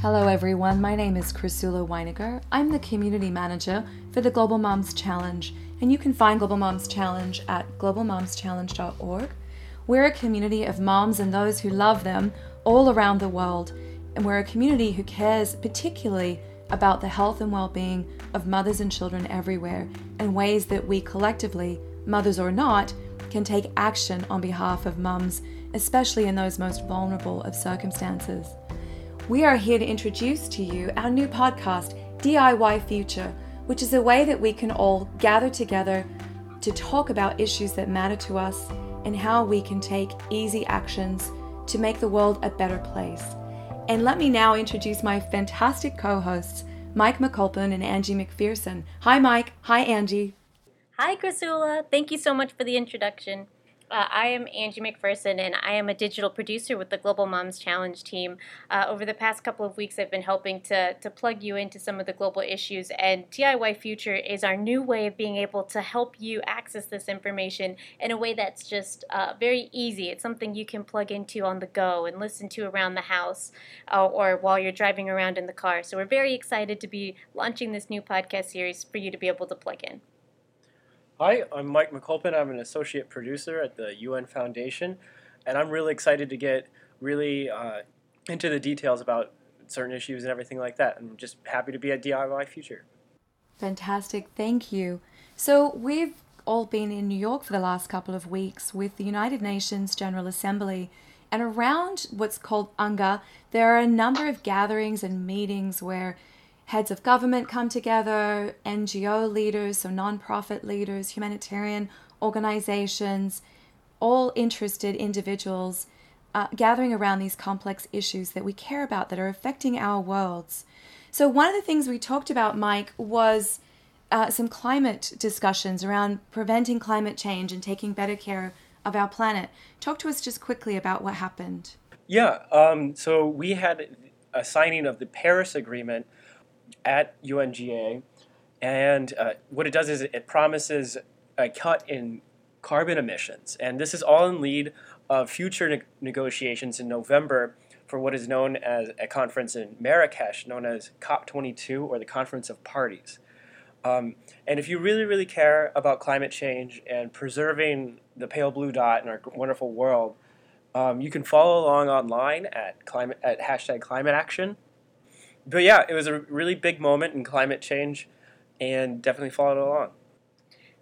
Hello, everyone. My name is Chrysula Winegar. I'm the community manager for the Global Moms Challenge, and you can find Global Moms Challenge at globalmomschallenge.org. We're a community of moms and those who love them all around the world, and we're a community who cares particularly about the health and well being of mothers and children everywhere and ways that we collectively, mothers or not, can take action on behalf of mums, especially in those most vulnerable of circumstances we are here to introduce to you our new podcast, DIY Future, which is a way that we can all gather together to talk about issues that matter to us and how we can take easy actions to make the world a better place. And let me now introduce my fantastic co hosts, Mike McCulpin and Angie McPherson. Hi, Mike. Hi, Angie. Hi, Chrysula. Thank you so much for the introduction. Uh, I am Angie McPherson, and I am a digital producer with the Global Moms Challenge team. Uh, over the past couple of weeks, I've been helping to, to plug you into some of the global issues, and DIY Future is our new way of being able to help you access this information in a way that's just uh, very easy. It's something you can plug into on the go and listen to around the house uh, or while you're driving around in the car. So, we're very excited to be launching this new podcast series for you to be able to plug in. Hi, I'm Mike McCulpin. I'm an associate producer at the UN Foundation, and I'm really excited to get really uh, into the details about certain issues and everything like that. I'm just happy to be at DIY Future. Fantastic, thank you. So, we've all been in New York for the last couple of weeks with the United Nations General Assembly. And around what's called UNGA, there are a number of gatherings and meetings where heads of government come together, NGO leaders, so nonprofit leaders, humanitarian organizations, all interested individuals uh, gathering around these complex issues that we care about that are affecting our worlds. So, one of the things we talked about, Mike, was uh, some climate discussions around preventing climate change and taking better care of our planet. Talk to us just quickly about what happened. Yeah, um, so we had a signing of the Paris Agreement at UNGA, and uh, what it does is it promises a cut in carbon emissions, and this is all in lead of future ne- negotiations in November for what is known as a conference in Marrakesh, known as COP22 or the Conference of Parties. Um, and if you really, really care about climate change and preserving the pale blue dot in our wonderful world, um, you can follow along online at climate at hashtag climate action but yeah, it was a really big moment in climate change, and definitely followed along.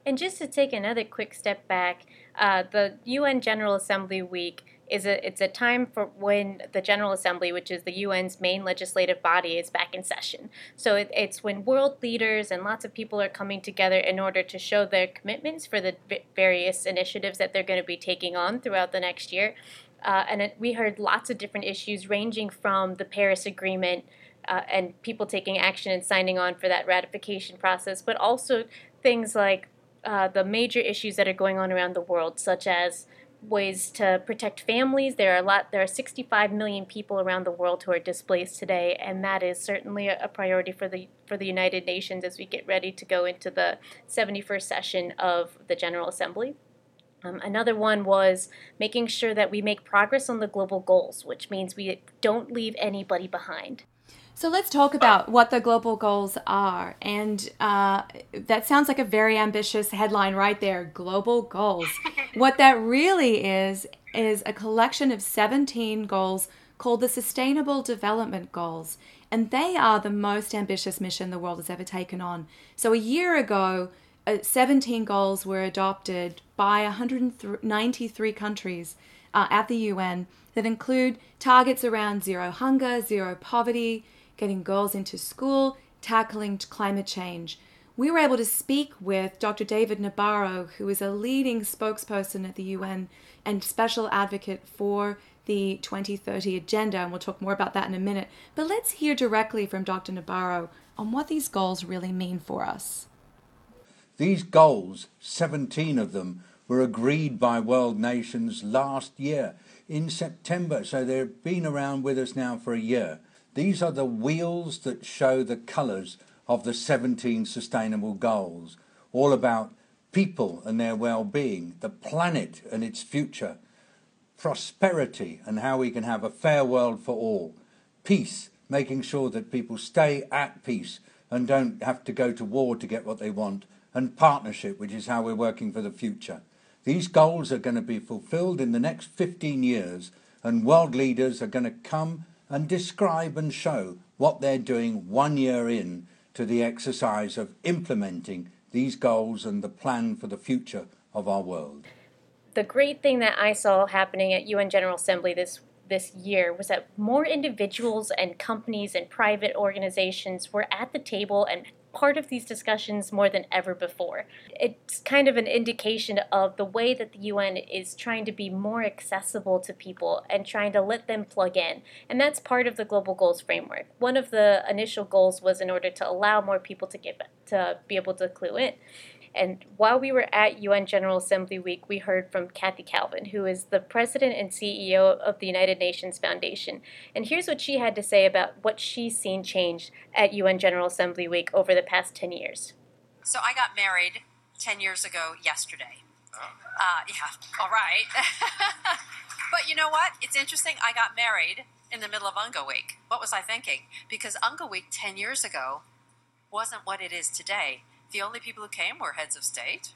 And just to take another quick step back, uh, the UN General Assembly Week is a it's a time for when the General Assembly, which is the UN's main legislative body, is back in session. So it, it's when world leaders and lots of people are coming together in order to show their commitments for the various initiatives that they're going to be taking on throughout the next year. Uh, and it, we heard lots of different issues, ranging from the Paris Agreement uh, and people taking action and signing on for that ratification process, but also things like uh, the major issues that are going on around the world, such as ways to protect families. There are a lot. There are 65 million people around the world who are displaced today, and that is certainly a, priority for the for the United Nations as we get ready to go into the 71st session of the General Assembly. Um, another one was making sure that we make progress on the global goals, which means we don't leave anybody behind. So let's talk about what the global goals are. And uh, that sounds like a very ambitious headline right there global goals. what that really is, is a collection of 17 goals called the Sustainable Development Goals. And they are the most ambitious mission the world has ever taken on. So a year ago, uh, 17 goals were adopted by 193 countries uh, at the UN that include targets around zero hunger, zero poverty getting girls into school, tackling climate change. We were able to speak with Dr. David Nabarro, who is a leading spokesperson at the UN and special advocate for the 2030 agenda, and we'll talk more about that in a minute. But let's hear directly from Dr. Nabarro on what these goals really mean for us. These goals, 17 of them, were agreed by world nations last year in September, so they've been around with us now for a year. These are the wheels that show the colours of the 17 sustainable goals, all about people and their well-being, the planet and its future, prosperity and how we can have a fair world for all, peace making sure that people stay at peace and don't have to go to war to get what they want, and partnership, which is how we're working for the future. These goals are going to be fulfilled in the next 15 years, and world leaders are going to come and describe and show what they're doing one year in to the exercise of implementing these goals and the plan for the future of our world. The great thing that I saw happening at UN General Assembly this this year was that more individuals and companies and private organizations were at the table and part of these discussions more than ever before. It's kind of an indication of the way that the UN is trying to be more accessible to people and trying to let them plug in. And that's part of the Global Goals framework. One of the initial goals was in order to allow more people to get to be able to clue in. And while we were at UN General Assembly Week, we heard from Kathy Calvin, who is the president and CEO of the United Nations Foundation. And here's what she had to say about what she's seen change at UN General Assembly Week over the past 10 years. So I got married 10 years ago yesterday. Uh, yeah, all right. but you know what? It's interesting. I got married in the middle of UNGA Week. What was I thinking? Because UNGA Week 10 years ago wasn't what it is today the only people who came were heads of state,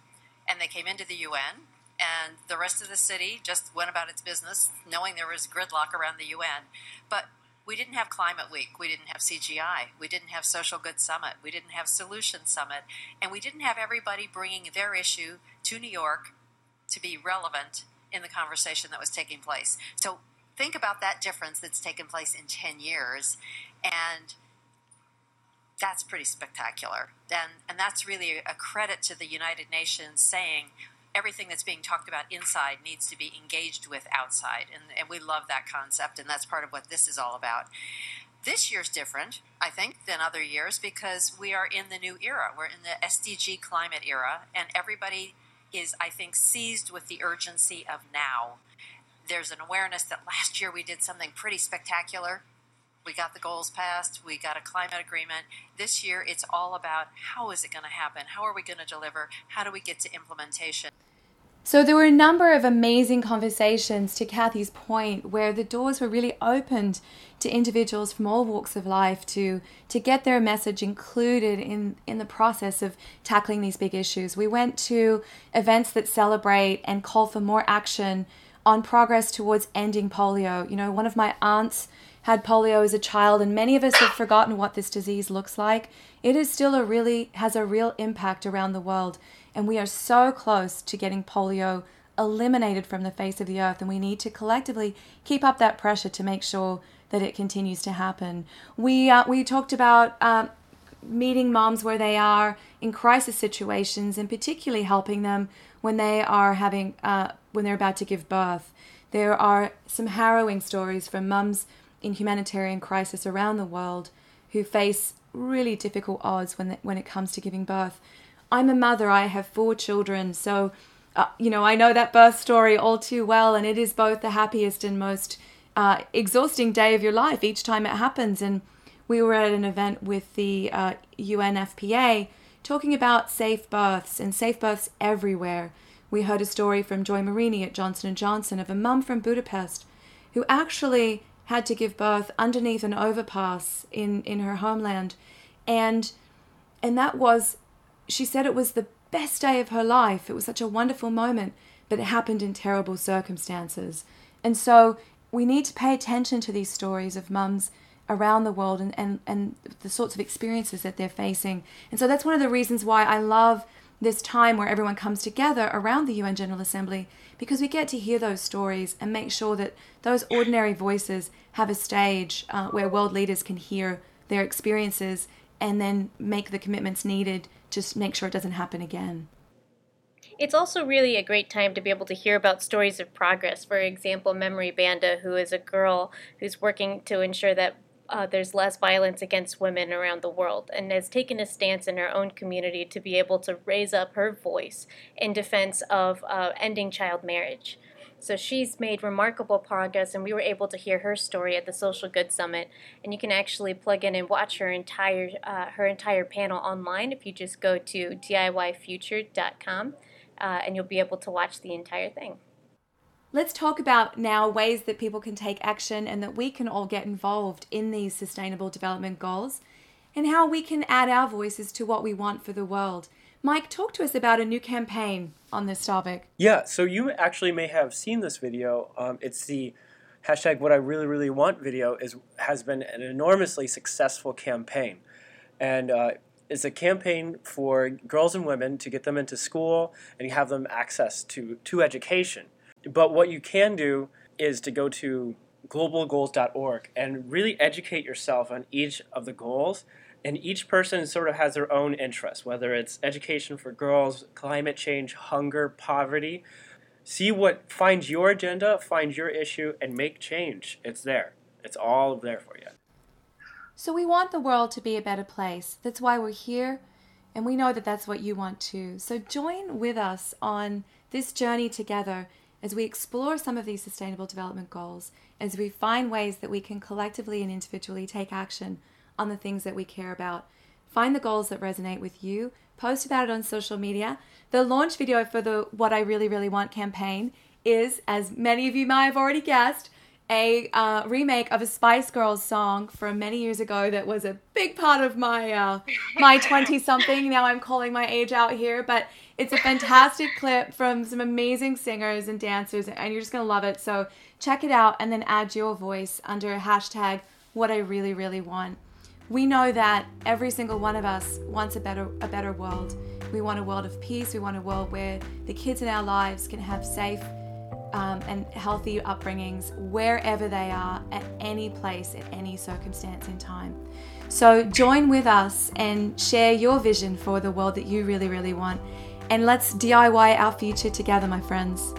and they came into the UN, and the rest of the city just went about its business, knowing there was gridlock around the UN. But we didn't have Climate Week, we didn't have CGI, we didn't have Social Good Summit, we didn't have Solution Summit, and we didn't have everybody bringing their issue to New York to be relevant in the conversation that was taking place. So think about that difference that's taken place in 10 years. And that's pretty spectacular. And, and that's really a credit to the United Nations saying everything that's being talked about inside needs to be engaged with outside. And, and we love that concept, and that's part of what this is all about. This year's different, I think, than other years because we are in the new era. We're in the SDG climate era, and everybody is, I think, seized with the urgency of now. There's an awareness that last year we did something pretty spectacular we got the goals passed, we got a climate agreement. This year, it's all about how is it going to happen? How are we going to deliver? How do we get to implementation? So there were a number of amazing conversations to Kathy's point where the doors were really opened to individuals from all walks of life to to get their message included in in the process of tackling these big issues. We went to events that celebrate and call for more action on progress towards ending polio. You know, one of my aunts had polio as a child, and many of us have forgotten what this disease looks like. It is still a really has a real impact around the world, and we are so close to getting polio eliminated from the face of the earth, and we need to collectively keep up that pressure to make sure that it continues to happen. We uh, we talked about. Uh, meeting moms where they are in crisis situations and particularly helping them when they are having uh, when they're about to give birth there are some harrowing stories from mums in humanitarian crisis around the world who face really difficult odds when, when it comes to giving birth. I'm a mother, I have four children, so uh, you know, I know that birth story all too well, and it is both the happiest and most uh, exhausting day of your life each time it happens. And we were at an event with the uh, UNFPA talking about safe births and safe births everywhere. We heard a story from Joy Marini at Johnson & Johnson of a mum from Budapest who actually had to give birth underneath an overpass in, in her homeland. And and that was she said it was the best day of her life. It was such a wonderful moment, but it happened in terrible circumstances. And so we need to pay attention to these stories of mums around the world and, and, and the sorts of experiences that they're facing. And so that's one of the reasons why I love this time where everyone comes together around the UN General Assembly because we get to hear those stories and make sure that those ordinary voices have a stage uh, where world leaders can hear their experiences and then make the commitments needed to make sure it doesn't happen again. It's also really a great time to be able to hear about stories of progress. For example, Memory Banda, who is a girl who's working to ensure that uh, there's less violence against women around the world and has taken a stance in her own community to be able to raise up her voice in defense of uh, ending child marriage. So she's made remarkable progress, and we were able to hear her story at the Social Good Summit. And you can actually plug in and watch her entire uh, her entire panel online if you just go to DIYfuture.com, uh, and you'll be able to watch the entire thing. Let's talk about now ways that people can take action and that we can all get involved in these sustainable development goals and how we can add our voices to what we want for the world. Mike, talk to us about a new campaign on this topic. Yeah, so you actually may have seen this video. Um, it's the hashtag What I Really Really Want video is has been an enormously successful campaign, and uh, it's a campaign for girls and women to get them into school and have them access to to education. But what you can do is to go to globalgoals.org and really educate yourself on each of the goals. And each person sort of has their own interests, whether it's education for girls, climate change, hunger, poverty. See what finds your agenda, find your issue, and make change. It's there. It's all there for you. So, we want the world to be a better place. That's why we're here, and we know that that's what you want too. So, join with us on this journey together as we explore some of these sustainable development goals, as we find ways that we can collectively and individually take action on the things that we care about. Find the goals that resonate with you, post about it on social media. The launch video for the What I Really, Really Want campaign is, as many of you might have already guessed, a uh, remake of a Spice Girls song from many years ago that was a big part of my uh, my twenty something. Now I'm calling my age out here, but it's a fantastic clip from some amazing singers and dancers, and you're just gonna love it. So check it out and then add your voice under hashtag What I Really Really Want. We know that every single one of us wants a better a better world. We want a world of peace. We want a world where the kids in our lives can have safe um, and healthy upbringings wherever they are, at any place, at any circumstance in time. So join with us and share your vision for the world that you really, really want. And let's DIY our future together, my friends.